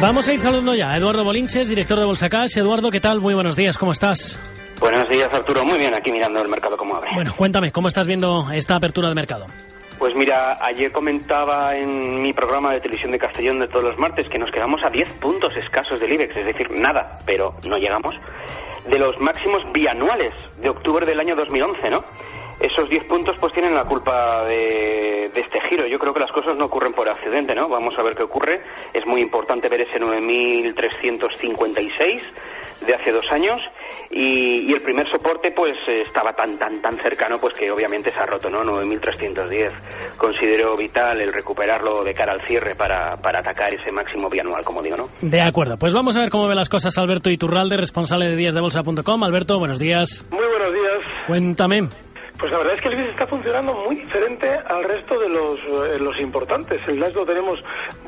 Vamos a ir saludando ya a Eduardo Bolinches, director de Bolsa Cash. Eduardo, ¿qué tal? Muy buenos días, ¿cómo estás? Buenos días, Arturo. Muy bien, aquí mirando el mercado como abre. Bueno, cuéntame, ¿cómo estás viendo esta apertura de mercado? Pues mira, ayer comentaba en mi programa de televisión de Castellón de todos los martes que nos quedamos a 10 puntos escasos del IBEX, es decir, nada, pero no llegamos, de los máximos bianuales de octubre del año 2011, ¿no? Esos 10 puntos pues tienen la culpa de, este giro. Yo creo que las cosas no ocurren por accidente, ¿no? Vamos a ver qué ocurre. Es muy importante ver ese 9.356 de hace dos años y, el primer soporte pues estaba tan tan tan cercano pues que obviamente se ha roto, ¿no? 9.310. Considero vital el recuperarlo de cara al cierre para, para atacar ese máximo bianual, como digo, ¿no? De acuerdo. Pues vamos a ver cómo ve las cosas Alberto Iturralde, responsable de díasdebolsa.com. Alberto, buenos días. Muy buenos días. Cuéntame. Pues la verdad es que el IBEX está funcionando muy diferente al resto de los, eh, los importantes. El DAX lo tenemos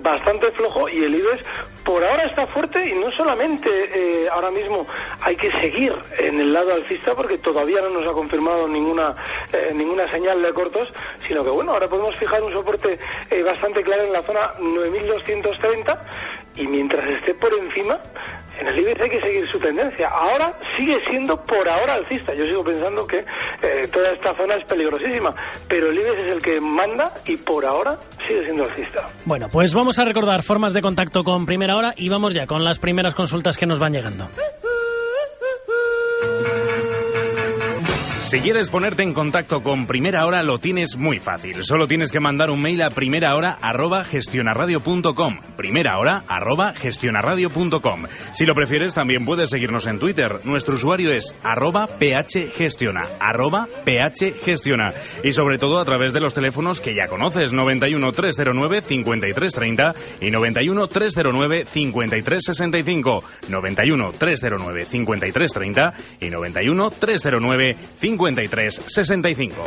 bastante flojo y el IBEX por ahora está fuerte y no solamente eh, ahora mismo hay que seguir en el lado alcista porque todavía no nos ha confirmado ninguna, eh, ninguna señal de cortos, sino que bueno, ahora podemos fijar un soporte bastante claro en la zona 9230 y mientras esté por encima, en el IBEX hay que seguir su tendencia. Ahora sigue siendo por ahora alcista. Yo sigo pensando que eh, toda esta zona es peligrosísima, pero el IBEX es el que manda y por ahora sigue siendo alcista. Bueno, pues vamos a recordar formas de contacto con primera hora y vamos ya con las primeras consultas que nos van llegando. Si quieres ponerte en contacto con Primera Hora lo tienes muy fácil. Solo tienes que mandar un mail a primerahora@gestionaradio.com. Primerahora@gestionaradio.com. Si lo prefieres también puedes seguirnos en Twitter. Nuestro usuario es arroba phgestiona, arroba phgestiona. Y sobre todo a través de los teléfonos que ya conoces, 91 309 5330 y 91 309 5365. 91 309 5330 y 91 309 5365. 53 65.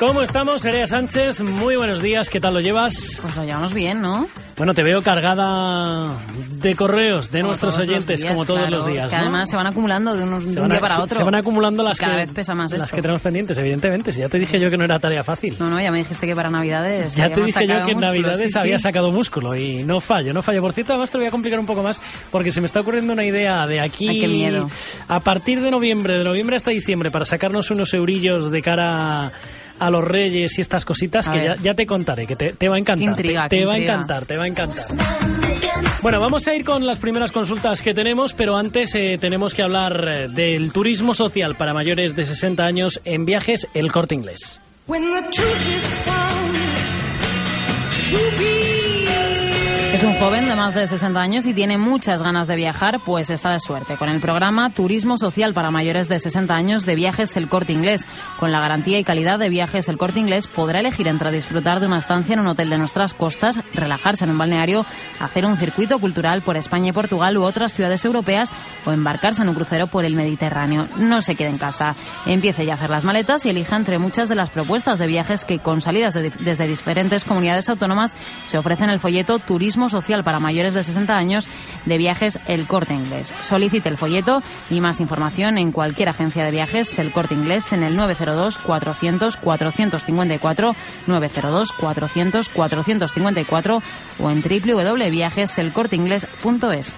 ¿Cómo estamos, Erea Sánchez? Muy buenos días, ¿qué tal lo llevas? Pues lo llevamos bien, ¿no? Bueno, te veo cargada de correos de nuestros oyentes, como todos los días. que además se van acumulando de, un día para otro. Se van acumulando las, cada que, vez pesa más las que tenemos pendientes, evidentemente. Si ya te dije yo que no era tarea fácil. No, no, ya me dijiste que para Navidades. Ya te dije yo que en Navidades había sacado músculo y no fallo, no fallo. Por cierto, además te lo voy a complicar un poco más porque se me está ocurriendo una idea de aquí. Ay, qué miedo. A partir de noviembre, de noviembre hasta diciembre, para sacarnos unos eurillos de cara a los reyes y estas cositas que ya, te contaré, que te, va a encantar. te, va a encantar, te va a encantar. Bueno, vamos a ir con las primeras consultas que tenemos, pero antes eh, tenemos que hablar eh, del turismo social para mayores de 60 años en viajes El Corte Inglés. Es un joven de más de 60 años y tiene muchas ganas de viajar, pues está de suerte con el programa Turismo Social para mayores de 60 años de Viajes El Corte Inglés. Con la garantía y calidad de Viajes El Corte Inglés podrá elegir entre disfrutar de una estancia en un hotel de nuestras costas, relajarse en un balneario, hacer un circuito cultural por España y Portugal u otras ciudades europeas o embarcarse en un crucero por el Mediterráneo. No se quede en casa. Empiece ya a hacer las maletas y elija entre muchas de las propuestas de viajes que con salidas desde diferentes comunidades autónomas se ofrecen el folleto Turismo social para mayores de 60 años de viajes El Corte Inglés. Solicite el folleto y más información en cualquier agencia de viajes El Corte Inglés en el 902 400 454 902 400 454 o en www.viajeselcorteingles.es.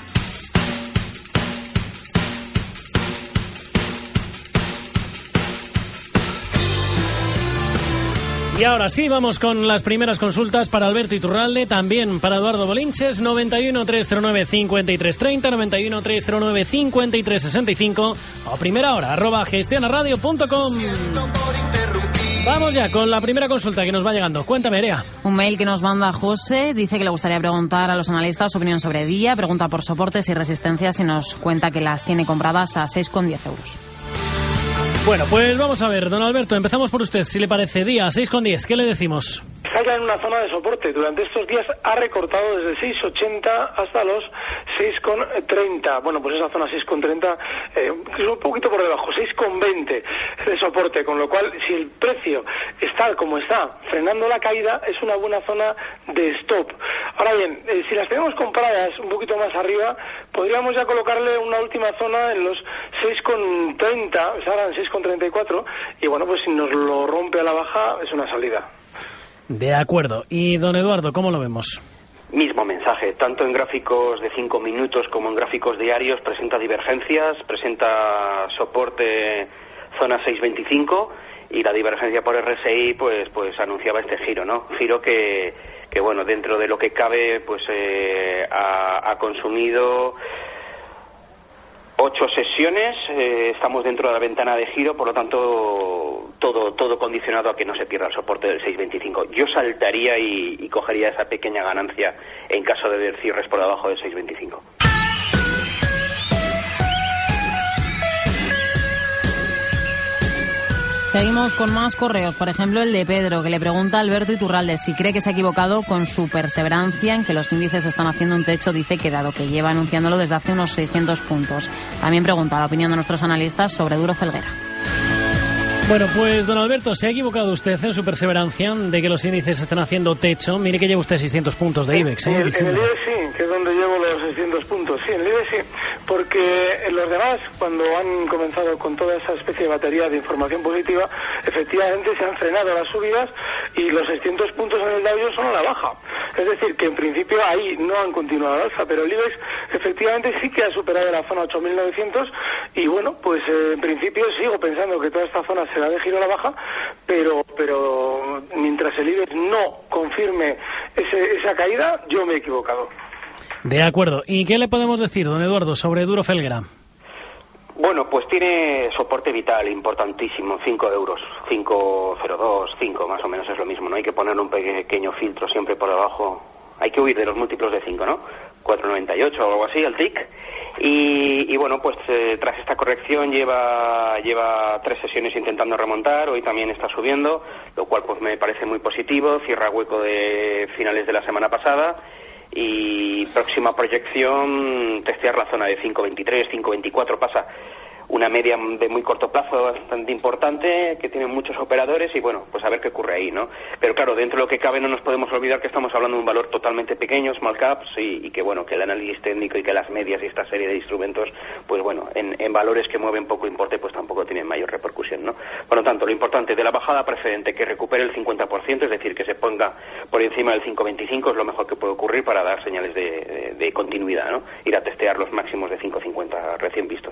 Y ahora sí, vamos con las primeras consultas para Alberto Iturralde, también para Eduardo Bolinches, 91 309 5330, 91 309 5365 o primera hora, arroba gestionaradio.com. Vamos ya con la primera consulta que nos va llegando. Cuéntame, Erea. Un mail que nos manda José dice que le gustaría preguntar a los analistas su opinión sobre Día. Pregunta por soportes y resistencias y nos cuenta que las tiene compradas a 6,10 euros. Bueno, pues vamos a ver, don Alberto, empezamos por usted, si le parece. Día 6,10, ¿qué le decimos? Salga en una zona de soporte. Durante estos días ha recortado desde 6,80 hasta los 6,30. Bueno, pues esa zona 6,30 eh, es un poquito por debajo, 6,20 de soporte, con lo cual si el precio está como está, frenando la caída, es una buena zona de stop. Ahora bien, eh, si las tenemos compradas un poquito más arriba, podríamos ya colocarle una última zona en los 6,30, ahora en 6,34, y bueno, pues si nos lo rompe a la baja, es una salida. De acuerdo. Y don Eduardo, ¿cómo lo vemos? Mismo mensaje, tanto en gráficos de 5 minutos como en gráficos diarios presenta divergencias, presenta soporte zona 625 y la divergencia por RSI pues pues anunciaba este giro, ¿no? Giro que, que bueno, dentro de lo que cabe pues eh, ha consumido ocho sesiones, eh, estamos dentro de la ventana de giro, por lo tanto todo todo condicionado a que no se pierda el soporte del 6.25. Yo saltaría y, y cogería esa pequeña ganancia en caso de ver cierres por debajo del 6.25. Seguimos con más correos, por ejemplo el de Pedro, que le pregunta a Alberto Iturralde si cree que se ha equivocado con su perseverancia en que los índices están haciendo un techo, dice que dado que lleva anunciándolo desde hace unos 600 puntos. También pregunta la opinión de nuestros analistas sobre Duro Felguera. Bueno, pues don Alberto, se ha equivocado usted en su perseverancia de que los índices estén haciendo techo. Mire que lleva usted 600 puntos de IBEX. ¿eh? En, el, IBEX sí, que es donde llevo los 600 puntos. Sí, en el IBEX sí, porque los demás, cuando han comenzado con toda esa especie de batería de información positiva, efectivamente se han frenado las subidas y los 600 puntos en el Dow Jones son a la baja. Es decir, que en principio ahí no han continuado al alza, pero el IBEX efectivamente sí que ha superado la zona 8.900 y bueno, pues eh, en principio sigo pensando que toda esta zona será de giro a la baja, pero, pero mientras el IBEX no confirme esa caída, yo me he equivocado. De acuerdo. ¿Y qué le podemos decir, don Eduardo, sobre Duro Felguera? Bueno, pues tiene soporte vital importantísimo, 5 euros, 5,02, 5 más o menos es lo mismo, ¿no? Hay que poner un pequeño filtro siempre por debajo. Hay que huir de los múltiplos de 5, ¿no? 4,98 o algo así, el TIC. Y, bueno, pues eh, tras esta corrección lleva, lleva tres sesiones intentando remontar, hoy también está subiendo, lo cual pues me parece muy positivo, cierra hueco de finales de la semana pasada y próxima proyección testear la zona de 5.23, 5.24 pasa una media de muy corto plazo bastante importante que tienen muchos operadores y bueno, pues a ver qué ocurre ahí, ¿no? Pero claro, dentro de lo que cabe no nos podemos olvidar que estamos hablando de un valor totalmente pequeño, small caps y, que bueno, que el análisis técnico y que las medias y esta serie de instrumentos, pues bueno, en, valores que mueven poco importe pues tampoco tienen mayor repercusión, ¿no? Por lo tanto, lo importante de la bajada precedente que recupere el 50%, es decir, que se ponga por encima del 5.25 es lo mejor que puede ocurrir para dar señales de, de continuidad, ¿no? Ir a testear los máximos de 5.50 recién vistos.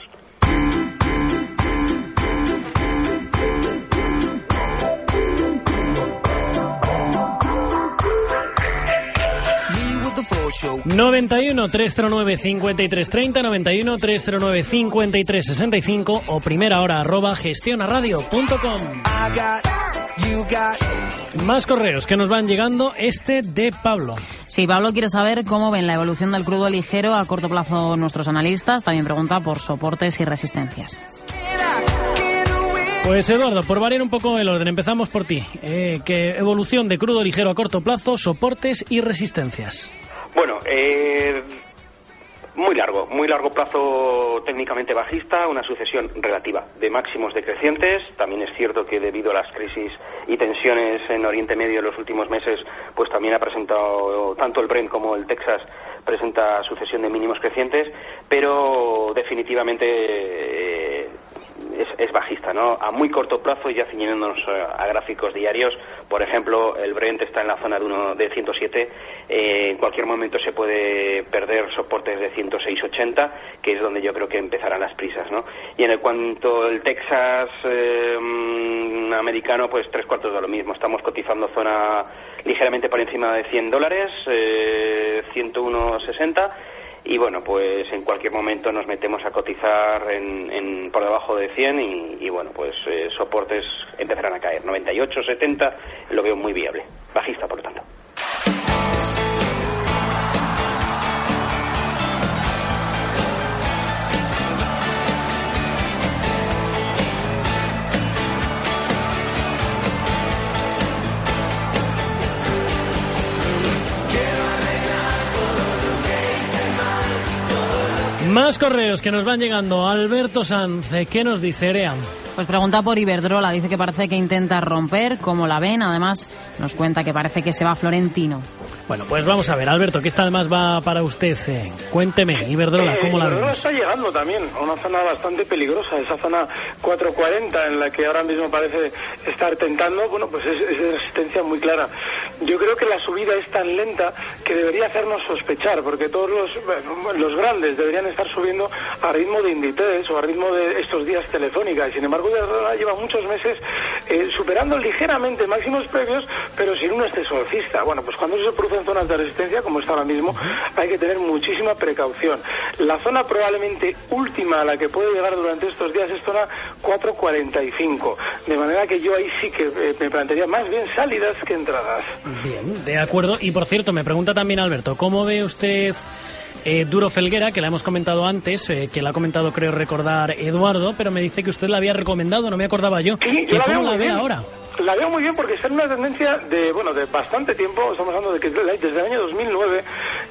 91 309 5330 91 309 5365 o primera hora arroba gestionaradio.com. Más correos que nos van llegando. Este de Pablo. Sí, Pablo quiere saber cómo ven la evolución del crudo ligero a corto plazo nuestros analistas. También pregunta por soportes y resistencias. Pues Eduardo, por variar un poco el orden, empezamos por ti. Eh, ¿Qué evolución de crudo ligero a corto plazo, soportes y resistencias? Bueno, eh, muy largo, muy largo plazo técnicamente bajista, una sucesión relativa de máximos decrecientes. También es cierto que debido a las crisis y tensiones en Oriente Medio en los últimos meses, pues también ha presentado tanto el Brent como el Texas presenta sucesión de mínimos crecientes, pero definitivamente eh, es, bajista, ¿no? A muy corto plazo, ya ciñéndonos a, gráficos diarios, por ejemplo, el Brent está en la zona de, uno, de 107, eh, en cualquier momento se puede perder soportes de 106.80, que es donde yo creo que empezarán las prisas, ¿no? Y en el cuanto el Texas eh, mm, americano, pues tres cuartos de lo mismo, estamos cotizando zona ligeramente por encima de 100 dólares, 101.60, y bueno, pues en cualquier momento nos metemos a cotizar en, por debajo de 100 y, bueno, pues eh, soportes empezarán a caer. 98, 70 lo veo muy viable, bajista por lo tanto. Más correos que nos van llegando. Alberto Sanz, ¿qué nos dice Erea? Pues pregunta por Iberdrola, dice que parece que intenta romper, ¿cómo la ven? Además, nos cuenta que parece que se va Florentino. Bueno, pues vamos a ver, Alberto, ¿qué está además va para usted? Eh, cuénteme, Iberdrola, ¿cómo la Iberdrola está llegando también a una zona bastante peligrosa, esa zona 440 en la que ahora mismo parece estar tentando, bueno, pues es, es de resistencia muy clara. Yo creo que la subida es tan lenta que debería hacernos sospechar, porque todos los, los grandes deberían estar subiendo a ritmo de Inditex o a ritmo de estos días telefónica, y sin embargo lleva muchos meses eh, superando ligeramente máximos previos, pero sin un exceso alcista. Bueno, pues cuando eso se produce en zonas de resistencia, como está ahora mismo, hay que tener muchísima precaución. La zona probablemente última a la que puede llegar durante estos días es zona 445, de manera que yo ahí sí que eh, me plantearía más bien salidas que entradas. Bien, de acuerdo. Y por cierto, me pregunta también Alberto, ¿cómo ve usted eh, Duro Felguera, que la hemos comentado antes, eh, que la ha comentado creo recordar Eduardo, pero me dice que usted la había recomendado, no me acordaba yo. Sí, yo la la ve ahora? La veo muy bien porque en una tendencia de, bueno, de bastante tiempo, estamos hablando de que desde el año 2009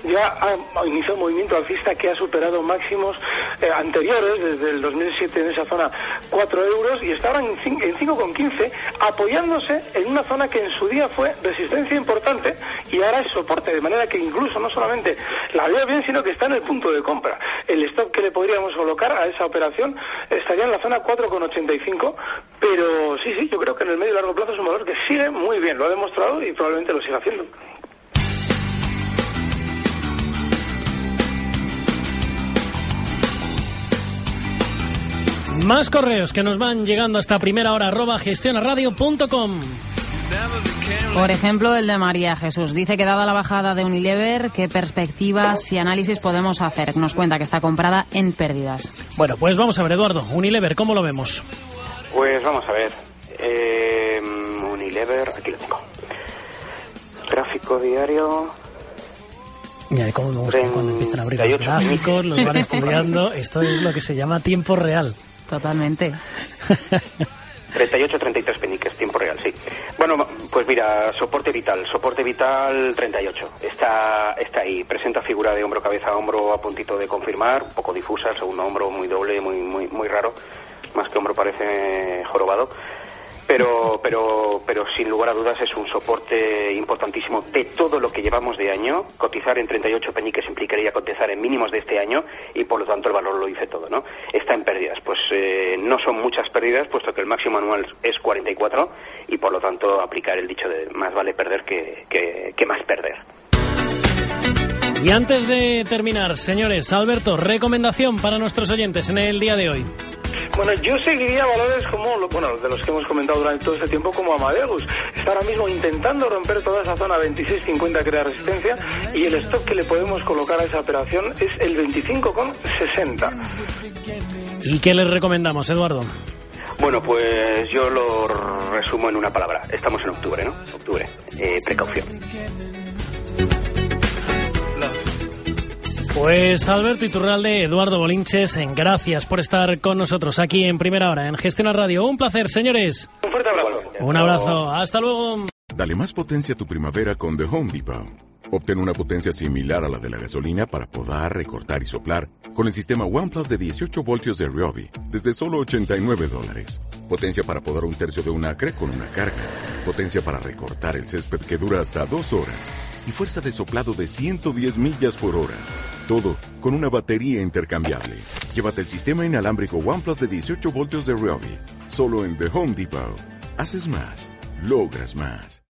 ya ha iniciado un movimiento alcista que ha superado máximos eh, anteriores, desde el 2007 en esa zona 4 euros y está ahora en 5,15 apoyándose en una zona que en su día fue resistencia importante y ahora es soporte, de manera que incluso no solamente la veo bien, sino que está en el punto de compra. El stop que le podríamos colocar a esa operación estaría en la zona 4,85, pero sí, sí, yo creo que en el medio y largo plazo es un valor que sigue muy bien, lo ha demostrado y probablemente lo siga haciendo. Más correos que nos van llegando hasta primera hora arroba gestionaradio.com. Por ejemplo, el de María Jesús. Dice que dada la bajada de Unilever, ¿qué perspectivas y análisis podemos hacer? Nos cuenta que está comprada en pérdidas. Bueno, pues vamos a ver, Eduardo. Unilever, ¿cómo lo vemos? Pues vamos a ver. Eh, Unilever, aquí lo tengo. Gráfico diario. Mira, cómo me gusta cuando empiezan a abrir los gráficos, los van estudiando. Esto es lo que se llama tiempo real. Totalmente. 38, 33 peniques, tiempo real, sí. Bueno, pues mira, soporte vital, soporte vital 38. Está, está ahí, presenta figura de hombro, cabeza, hombro a puntito de confirmar, un poco difusa, el segundo hombro muy doble, muy, muy, muy raro, más que hombro parece jorobado pero, pero, pero sin lugar a dudas es un soporte importantísimo de todo lo que llevamos de año. Cotizar en 38 peniques implicaría cotizar en mínimos de este año y por lo tanto el valor lo dice todo, ¿no? Está en pérdidas, pues eh, no son muchas pérdidas puesto que el máximo anual es 44 y por lo tanto aplicar el dicho de más vale perder que, que más perder. Y antes de terminar, señores, Alberto, recomendación para nuestros oyentes en el día de hoy. Bueno, yo seguiría valores como, bueno, de los que hemos comentado durante todo este tiempo, como Amadeus. Está ahora mismo intentando romper toda esa zona 26.50 que resistencia y el stop que le podemos colocar a esa operación es el 25,60. ¿Y qué les recomendamos, Eduardo? Bueno, pues yo lo resumo en una palabra. Estamos en octubre, ¿no? Octubre. Eh, precaución. Pues Alberto Iturralde, Eduardo Bolinches, gracias por estar con nosotros aquí en Primera Hora en Gestiona Radio. Un placer, señores. Un fuerte abrazo. Un abrazo. Hasta luego. Dale más potencia a tu primavera con The Home Depot. Obtén una potencia similar a la de la gasolina para podar, recortar y soplar con el sistema OnePlus de 18 voltios de Ryobi desde solo 89 dólares. Potencia para podar un tercio de un acre con una carga. Potencia para recortar el césped que dura hasta dos horas. Y fuerza de soplado de 110 millas por hora. Todo con una batería intercambiable. Llévate el sistema inalámbrico OnePlus de 18 voltios de Ryobi. Solo en The Home Depot. Haces más. Logras más.